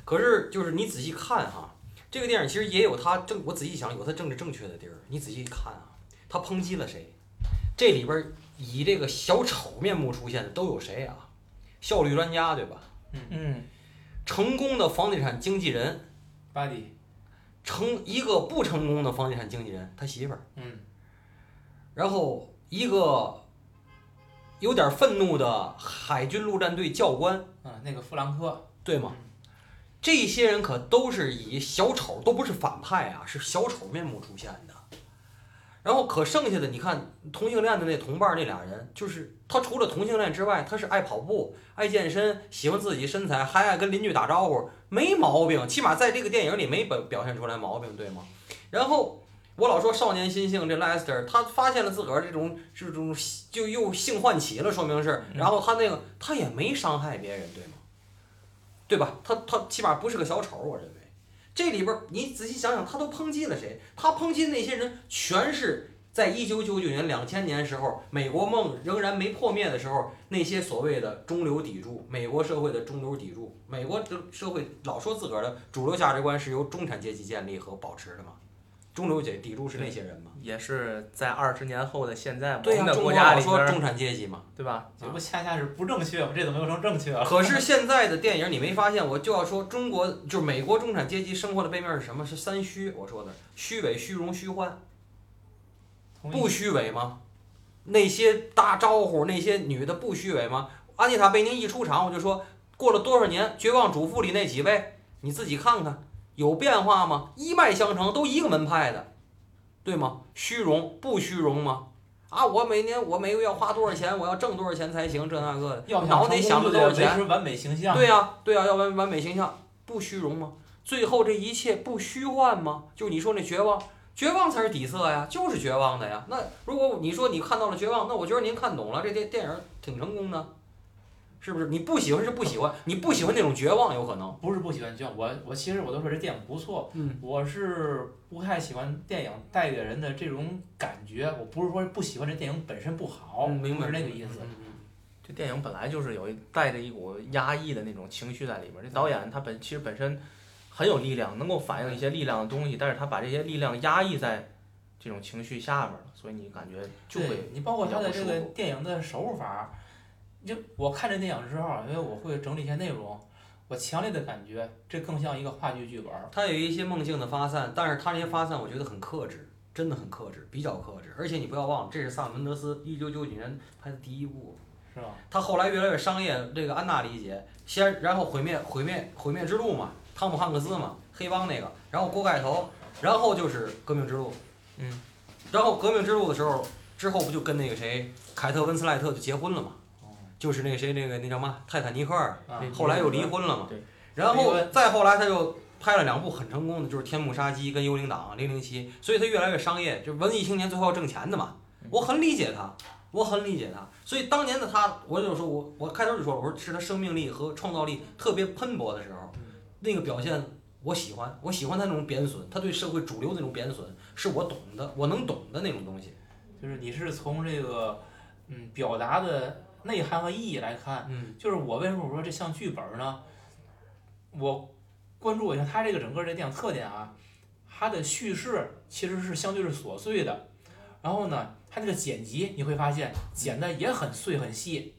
可是，就是你仔细看哈，这个电影其实也有它正，我仔细想，有它政治正确的地儿。你仔细看啊，它抨击了谁？这里边以这个小丑面目出现的都有谁啊？效率专家对吧？嗯嗯成功的房地产经纪人，巴迪，成一个不成功的房地产经纪人，他媳妇儿。嗯。然后一个有点愤怒的海军陆战队教官。啊，那个弗兰克，对吗？这些人可都是以小丑，都不是反派啊，是小丑面目出现的。然后可剩下的你看同性恋的那同伴那俩人，就是他除了同性恋之外，他是爱跑步、爱健身、喜欢自己身材，还爱跟邻居打招呼，没毛病。起码在这个电影里没表表现出来毛病，对吗？然后我老说少年心性，这 Lester 他发现了自个儿这种这种就又性唤起了，说明是。然后他那个他也没伤害别人，对吗？对吧？他他起码不是个小丑，我认为。这里边你仔细想想，他都抨击了谁？他抨击的那些人，全是在一九九九年、两千年时候，美国梦仍然没破灭的时候，那些所谓的中流砥柱，美国社会的中流砥柱。美国的社会老说自个儿的主流价值观是由中产阶级建立和保持的嘛？中流砥砥柱是那些人嘛。也是在二十年后的现在，我对呀、们的国中国老家里，说中产阶级嘛。对吧？这不恰恰是不正确吗？这怎么又成正确了？可是现在的电影你没发现，我就要说中国就是美国中产阶级生活的背面是什么？是三虚。我说的虚伪、虚荣、虚幻，不虚伪吗？那些打招呼那些女的不虚伪吗？安妮塔·贝宁一出场，我就说过了多少年，《绝望主妇》里那几位，你自己看看有变化吗？一脉相承，都一个门派的，对吗？虚荣不虚荣吗？啊，我每年我每个月要花多少钱，我要挣多少钱才行，这那个的，要想脑得维着多少钱？完美形象。对呀、对呀、要完完美形象，不虚荣吗？最后这一切不虚幻吗？就你说那绝望，绝望才是底色呀，就是绝望的呀。那如果你说你看到了绝望，那我觉得您看懂了，这电电影挺成功的，是不是？你不喜欢是不喜欢，你不喜欢那种绝望有可能。不是不喜欢剧，我我其实我都说这电影不错，嗯，我是不太喜欢电影带给人的这种感觉，我不是说不喜欢这电影本身不好，嗯明白不是那个意思。嗯这电影本来就是有一带着一股压抑的那种情绪在里边儿。这导演他本其实本身很有力量，能够反映一些力量的东西，但是他把这些力量压抑在这种情绪下边了，所以你感觉就会对你包括他的这个电影的手法，就我看这电影之后，因为我会整理一些内容，我强烈的感觉这更像一个话剧剧本儿。他有一些梦境的发散，但是他这些发散我觉得很克制，真的很克制，比较克制。而且你不要忘了，这是萨门德斯一九九九年拍的第一部。是吧？他后来越来越商业，这个安娜理解，先然后毁灭毁灭毁灭之路嘛，汤姆汉克斯嘛，黑帮那个，然后锅盖头，然后就是革命之路，嗯，然后革命之路的时候，之后不就跟那个谁凯特温斯莱特就结婚了嘛，就是那个谁那个那叫嘛泰坦尼克后来又离婚了嘛，对，然后再后来他又拍了两部很成功的，就是《天幕杀机》跟《幽灵党》零零七，所以他越来越商业，就文艺青年最后要挣钱的嘛。我很理解他，我很理解他。所以当年的他，我就说我我开头就说了，我说是他生命力和创造力特别喷薄的时候，那个表现我喜欢，我喜欢他那种贬损，他对社会主流那种贬损是我懂的，我能懂的那种东西。就是你是从这个嗯表达的内涵和意义来看，嗯。就是我为什么我说这像剧本儿呢？我关注一下它这个整个这电影特点啊，它的叙事其实是相对是琐碎的，然后呢，它这个剪辑你会发现剪的也很碎很细，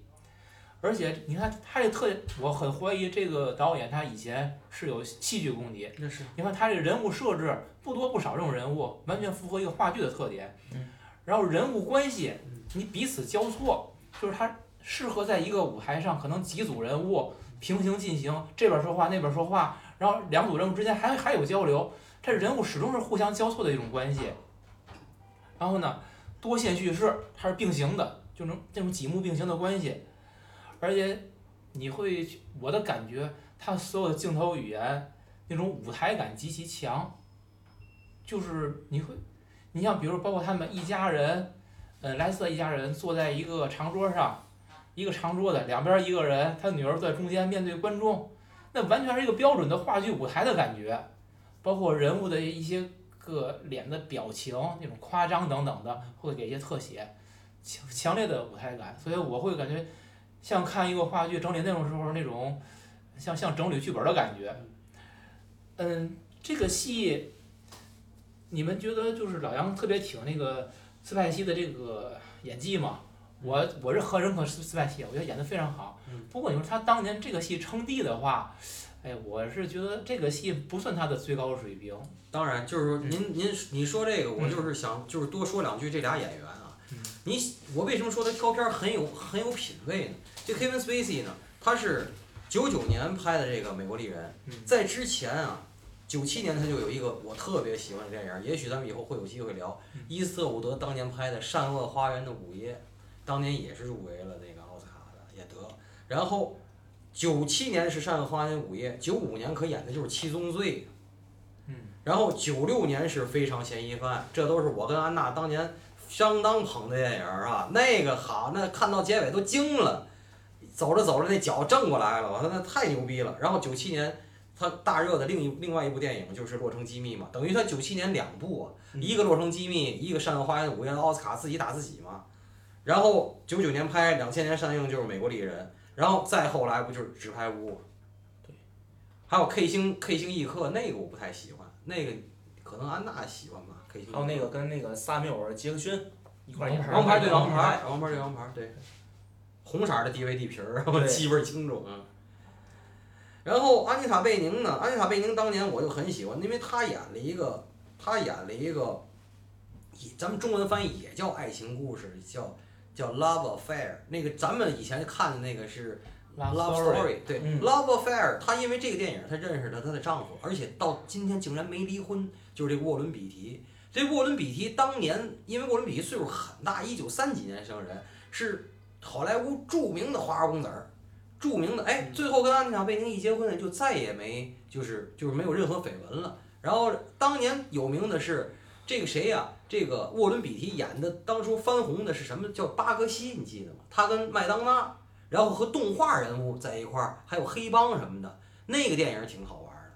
而且你看它这特点，我很怀疑这个导演他以前是有戏剧功底，那是。你看他这人物设置不多不少，这种人物完全符合一个话剧的特点。嗯。然后人物关系你彼此交错，就是他适合在一个舞台上，可能几组人物平行进行，这边说话那边说话，然后两组人物之间还还有交流，这人物始终是互相交错的一种关系。然后呢，多线叙事它是并行的，就能这种几幕并行的关系，而且你会我的感觉，他所有的镜头语言那种舞台感极其强，就是你会，你像比如包括他们一家人，呃，莱斯一家人坐在一个长桌上，一个长桌的两边一个人，他女儿在中间面对观众，那完全是一个标准的话剧舞台的感觉，包括人物的一些个脸的表情那种夸张等等的，会给一些特写，强强烈的舞台感，所以我会感觉像看一个话剧整理内容时候那种，像像整理剧本的感觉。嗯，这个戏，你们觉得就是老杨特别挺那个斯派西的这个演技吗？我我是很认可斯斯派西，我觉得演得非常好嗯。不过你说他当年这个戏称帝的话，哎，我是觉得这个戏不算他的最高水平。当然，就是说您您你说这个，我就是想就是多说两句这俩演员啊。嗯你我为什么说他挑片儿很有很有品位呢？这 Kevin Spacey 呢，他是九九年拍的这个《美国丽人嗯》，在之前啊，九七年他就有一个我特别喜欢的电影，也许咱们以后会有机会聊。嗯伊斯特伍德当年拍的《善恶花园的午夜》，当年也是入围了那个奥斯卡的，也得。然后九七年是《善恶花园午夜》，九五年可演的就是《七宗罪》。嗯，然后九六年是非常嫌疑犯，这都是我跟安娜当年相当捧的电影儿啊。那个好，那看到结尾都惊了，走着走着那脚正过来了，我说那太牛逼了。然后九七年他大热的另一另外一部电影就是《洛城机密》嘛，等于他九七年两部啊，嗯一个《洛城机密》，一个《善恶花园的午夜》，奥斯卡自己打自己嘛。然后九九年拍，两千年上映就是《美国丽人》，然后再后来不就是《纸牌屋》？对，还有 K 星 K 星异客那个我不太喜欢，那个可能安娜喜欢吧，K 星。还有那个跟那个萨缪尔·杰克逊一块儿演的王牌对王王牌，王牌对王牌，对，红色儿的 DVD 皮儿，然后对记倍儿清楚。嗯。然后安妮塔·贝宁呢？安妮塔·贝宁当年我就很喜欢，因为她演了一个，她演了一个，也咱们中文翻译也叫爱情故事，叫叫 Love Affair。那个咱们以前看的那个是 Love Story，对、嗯 Love Affair。她因为这个电影，她认识了她的丈夫，而且到今天竟然没离婚，就是这个沃伦·比提。这沃伦·比提当年，因为沃伦·比提岁数很大，一九三几年生人，是好莱坞著名的花花公子儿，著名的哎，最后跟安妮塔·贝宁一结婚呢，就再也没就是就是没有任何绯闻了。然后当年有名的是这个谁呀、这个沃伦·比提演的，当初翻红的是什么？叫巴格西，你记得吗？他跟麦当娜，然后和动画人物在一块儿，还有黑帮什么的，那个电影挺好玩的。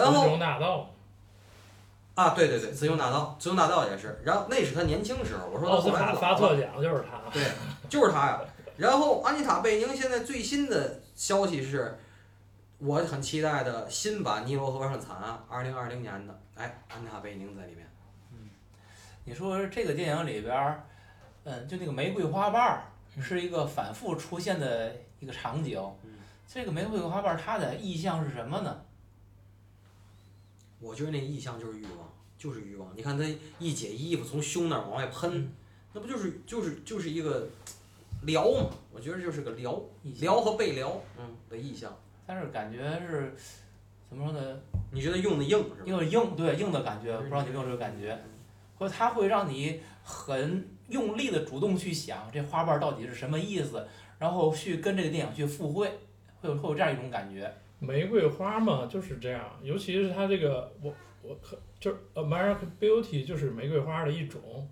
然后雌雄大盗，啊，对对对，自由大道，自由大道也是。然后那是他年轻时候，我说他后来卡发错了特奖就是他。对，就是他呀。然后安妮塔·贝宁现在最新的消息是，我很期待的新版《尼罗河畔惨案》，二零二零年的，哎，安妮塔·贝宁在里面。你说这个电影里边儿，嗯，就那个玫瑰花瓣儿是一个反复出现的一个场景嗯。这个玫瑰花瓣儿它的意象是什么呢？我觉得那个意象就是欲望，就是欲望。你看他一解衣服，从胸那儿往外喷，那不就是就是就是一个撩嘛？我觉得就是个撩，撩和被撩，嗯的意象。但是感觉是怎么说呢？你觉得用的硬是吧？有点硬，对硬的感觉，不知道你有没有这个感觉？或者它会让你很用力的主动去想这花瓣到底是什么意思，然后去跟这个电影去附会，会有会有这样一种感觉。玫瑰花嘛就是这样，尤其是它这个我我可就是 American Beauty 就是玫瑰花的一种，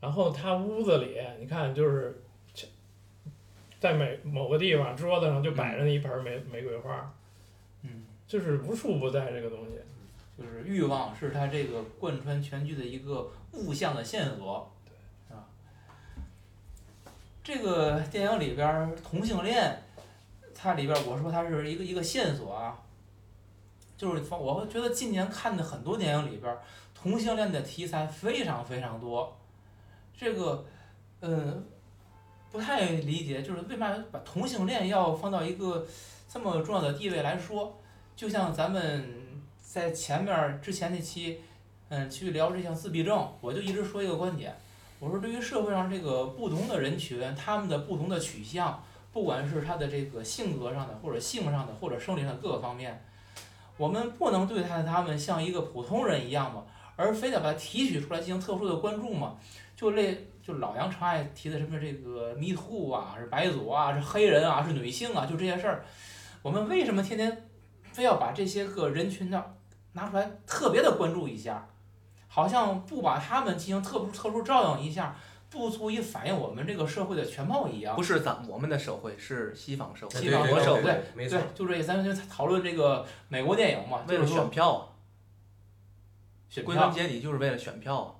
然后它屋子里你看就是在每某个地方桌子上就摆着那一盆玫玫瑰花，嗯，就是无处不在这个东西。就是欲望是他这个贯穿全剧的一个物象的线索，对，啊。这个电影里边儿同性恋，它里边儿我说它是一个一个线索啊，就是我会觉得今年看的很多电影里边儿同性恋的题材非常非常多，这个，嗯，不太理解，就是为嘛把同性恋要放到一个这么重要的地位来说，就像咱们。在前面之前那期，嗯，去聊这项自闭症，我就一直说一个观点，我说对于社会上这个不同的人群，他们的不同的取向，不管是他的这个性格上的，或者性上的，或者生理上的各个方面，我们不能对待他们像一个普通人一样嘛，而非得把它提取出来进行特殊的关注嘛，就类就老杨常爱提的什么这个 Me Too 啊，是白族啊，是黑人啊，是女性啊，就这些事儿，我们为什么天天非要把这些个人群的拿出来特别的关注一下，好像不把他们进行特殊特殊照应一下，不足以反映我们这个社会的全貌一样。不是咱我们的社会，是西方社会，西方国社会，对对，没错对。，就这，咱就讨论这个美国电影嘛，为了选票啊，选票归根，结底就是为了选票啊，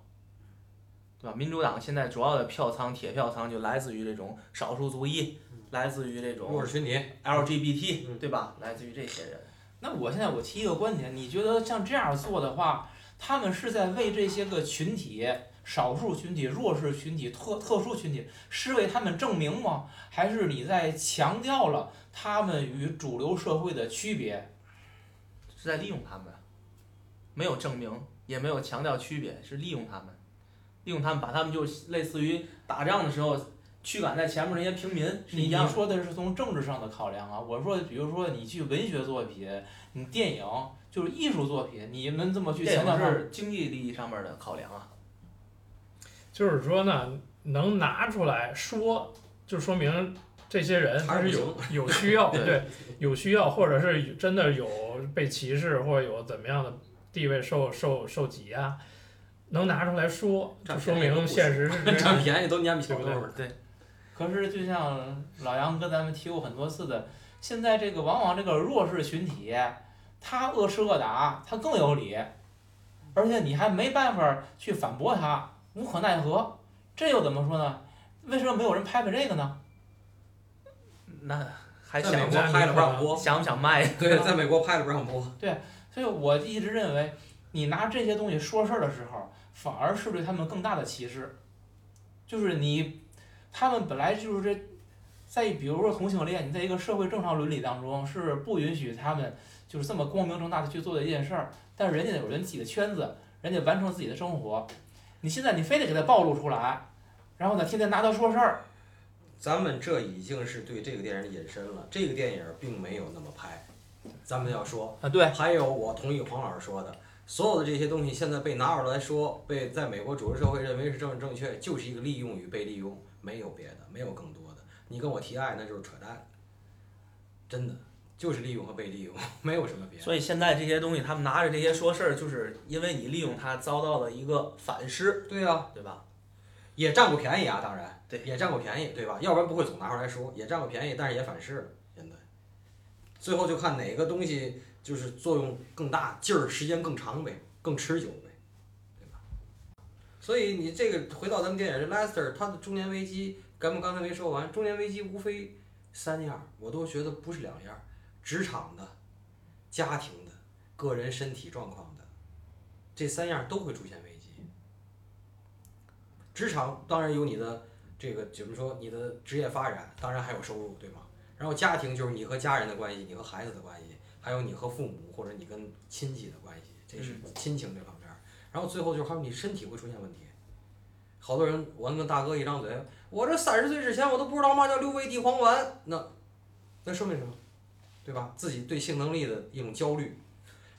对吧？民主党现在主要的票仓、铁票仓就来自于这种少数族裔，来自于这种弱势群体，LGBT，嗯对吧？来自于这些人。那我现在我提一个观点，你觉得像这样做的话，他们是在为这些个群体、少数群体、弱势群体、特特殊群体，是为他们证明吗？还是你在强调了他们与主流社会的区别？是在利用他们，没有证明，也没有强调区别，是利用他们，利用他们，把他们就类似于打仗的时候驱赶在前面那些平民是你你一样的。说的是从政治上的考量啊，我说比如说你去文学作品，你电影就是艺术作品，你们这么去电强调是经济利益上面的考量啊，就是说呢，能拿出来说，就说明这些人他是有有需要，对对，有需要，或者是真的有被歧视，或者有怎么样的地位受受受挤压，能拿出来说，就说明现实是这占。便宜都撵比小对不对偷的。对，可是就像老杨跟咱们提过很多次的，现在这个往往这个弱势群体，他恶势恶打，他更有理，而且你还没办法去反驳他，无可奈何，这又怎么说呢？为什么没有人拍拍这个呢？那还在美想不国拍了不让播，想不想卖？对，在美国拍了不让播。对所以我一直认为，你拿这些东西说事儿的时候，反而是对他们更大的歧视。就是你，他们本来就是这，在比如说同性恋，你在一个社会正常伦理当中是不允许他们就是这么光明正大的去做的一件事儿，但是人家有人自己的圈子，人家完成自己的生活，你现在你非得给他暴露出来，然后呢，天天拿他说事儿，咱们这已经是对这个电影的引申了。这个电影并没有那么拍，咱们要说。啊，对，还有，我同意黄老师说的，所有的这些东西现在被拿出来说，被在美国主流社会认为是政治正确，就是一个利用与被利用，没有别的，没有更多的。你跟我提爱，那就是扯淡，真的就是利用和被利用，没有什么别的。所以现在这些东西，他们拿着这些说事儿，就是因为你利用它遭到了一个反噬，对呀、对吧？也占过便宜啊，当然，对也占过便宜，对吧？要不然不会总拿出来说，也占过便宜，但是也反噬了。现在，最后就看哪个东西就是作用更大，劲儿时间更长呗，更持久呗？所以你这个回到咱们电影，这 Lester 他的中年危机，咱们刚才没说完，中年危机无非三样，我都觉得不是两样，职场的、家庭的、个人身体状况的，这三样都会出现危机。职场当然有你的这个怎么说，你的职业发展，当然还有收入，对吗？然后家庭就是你和家人的关系，你和孩子的关系，还有你和父母或者你跟亲戚的关系，这是亲情这方面儿。然后最后就是还有你身体会出现问题。好多人，我那个大哥一张嘴，我这三十岁之前我都不知道嘛叫六味地黄丸，那那说明什么？对吧？自己对性能力的一种焦虑，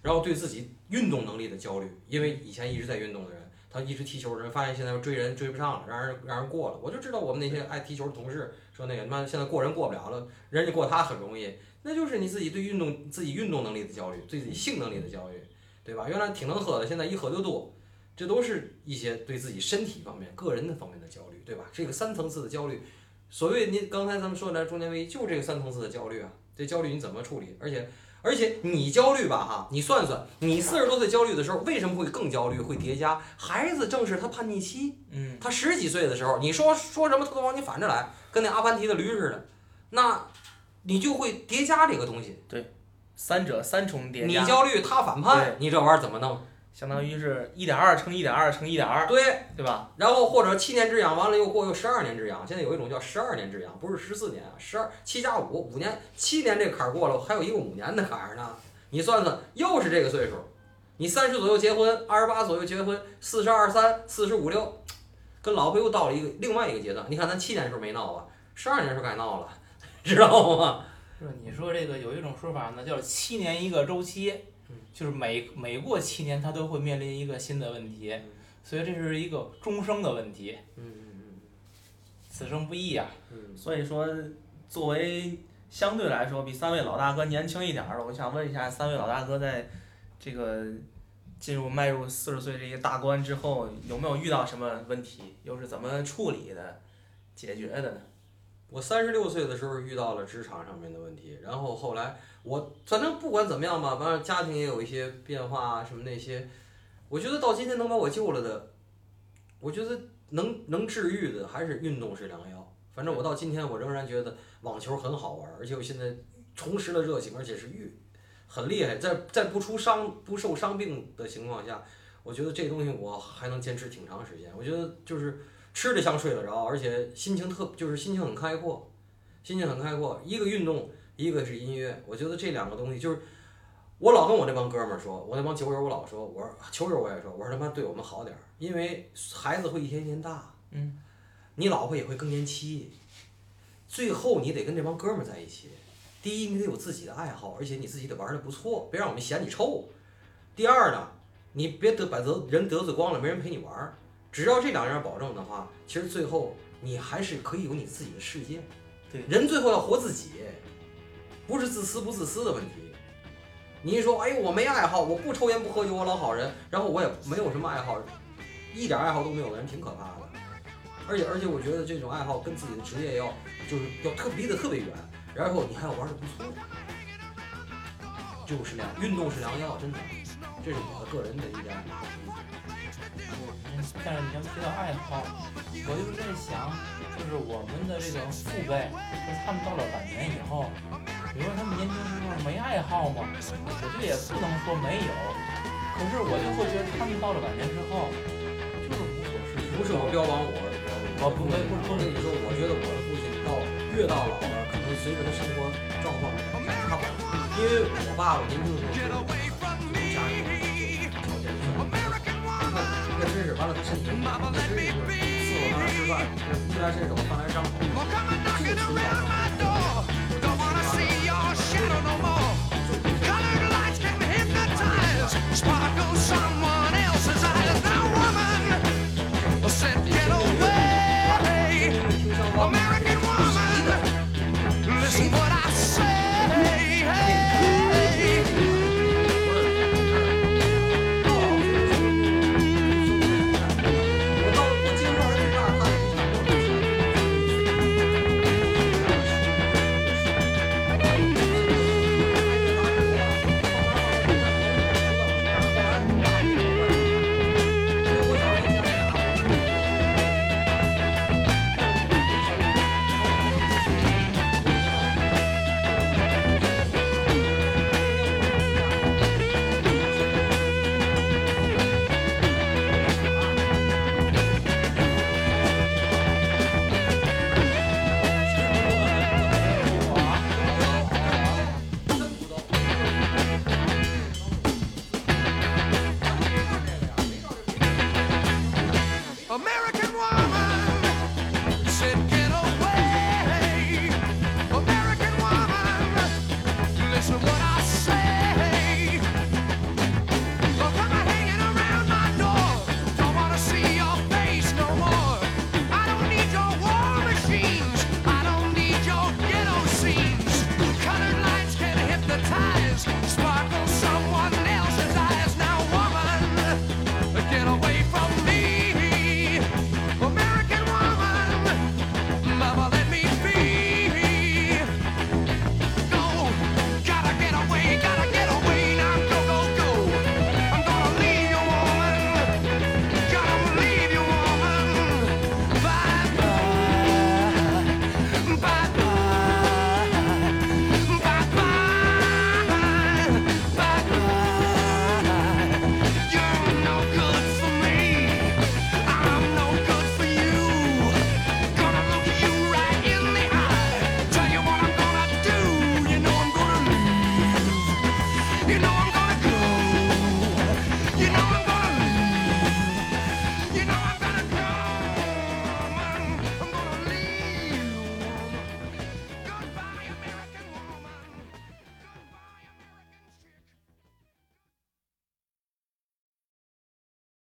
然后对自己运动能力的焦虑，因为以前一直在运动的人。他一直踢球的人，发现现在追人追不上了，让人让人过了。我就知道我们那些爱踢球的同事说那个他妈现在过人过不了了，人家过他很容易，那就是你自己对运动自己运动能力的焦虑，对自己性能力的焦虑，对吧？原来挺能喝的，现在一喝就多，这都是一些对自己身体方面、个人的方面的焦虑，对吧？这个三层次的焦虑，所谓你刚才咱们说的中年危机，就这个三层次的焦虑啊。这焦虑你怎么处理？而且而且你焦虑吧哈，你算算，你四十多岁焦虑的时候，为什么会更焦虑？会叠加？孩子正是他叛逆期，嗯，他十几岁的时候，你说说什么他都往你反着来，跟那阿凡提的驴似的，那你就会叠加这个东西。三者三重叠加，你焦虑，他反叛，你这玩意儿怎么弄？相当于是一点二乘一点二乘一点二，对，对吧？然后或者七年之痒完了又过又十二年之痒，现在有一种叫十二年之痒，不是十四年啊，十二七加五五年，七年这坎儿过了，还有一个五年的坎儿呢。你算算，又是这个岁数，你三十左右结婚，二十八左右结婚，四十二三，四十五六，跟老婆又到了一个另外一个阶段。你看咱七年时候没闹吧，十二年时候该闹了，知道吗？是你说这个有一种说法呢，叫七年一个周期嗯，就是每每过七年，它都会面临一个新的问题，所以这是一个终生的问题，嗯嗯此生不易啊、嗯嗯，所以说，作为相对来说比三位老大哥年轻一点儿的，我想问一下，三位老大哥在这个进入迈入四十岁这一大关之后，有没有遇到什么问题？又是怎么处理的、解决的呢？我三十六岁的时候遇到了职场上面的问题，然后后来我反正不管怎么样吧，完了家庭也有一些变化啊，什么那些，我觉得到今天能把我救了的，我觉得能能治愈的还是运动是良药。反正我到今天我仍然觉得网球很好玩，而且我现在重拾了热情，而且是愈很厉害，在在不出伤不受伤病的情况下，我觉得这东西我还能坚持挺长时间。我觉得就是。吃得香睡得着，而且心情特就是心情很开阔，心情很开阔。一个运动，一个是音乐，我觉得这两个东西就是我老跟我那帮哥们儿说，我那帮球友我老说，我说球友我也说，我说他妈对我们好点儿，因为孩子会一天一天大，嗯，你老婆也会更年期，最后你得跟这帮哥们儿在一起。第一，你得有自己的爱好，而且你自己得玩的不错，别让我们嫌你臭。第二呢，你别得把得人得罪光了，没人陪你玩儿。只要这两样保证的话，其实最后你还是可以有你自己的世界。对人最后要活自己，不是自私不自私的问题。你一说，哎呦，我没爱好，我不抽烟不喝酒，我老好人，然后我也没有什么爱好，一点爱好都没有的人，挺可怕的。而且而且，我觉得这种爱好跟自己的职业要就是要特离得特别远，然后你还要玩的不错，就是那样运动是良药，真的，这是我的个人的一点但是你要提到爱好，我就是在想，就是我们的这个父辈，就是他们到了晚年以后，你说他们年轻时候没爱好吗？我觉得也不能说没有，可可是我就会觉得他们到了晚年之后，就是无所事事。不是我标榜我，我不不是不，我跟你说，我觉得我的父亲到越到老了，可能随着他生活状况差不多，因为我爸爸年轻的时候伸手把他身体伸过去，自我放吃饭，突然伸手放来张纸，制止我。Sparkle sun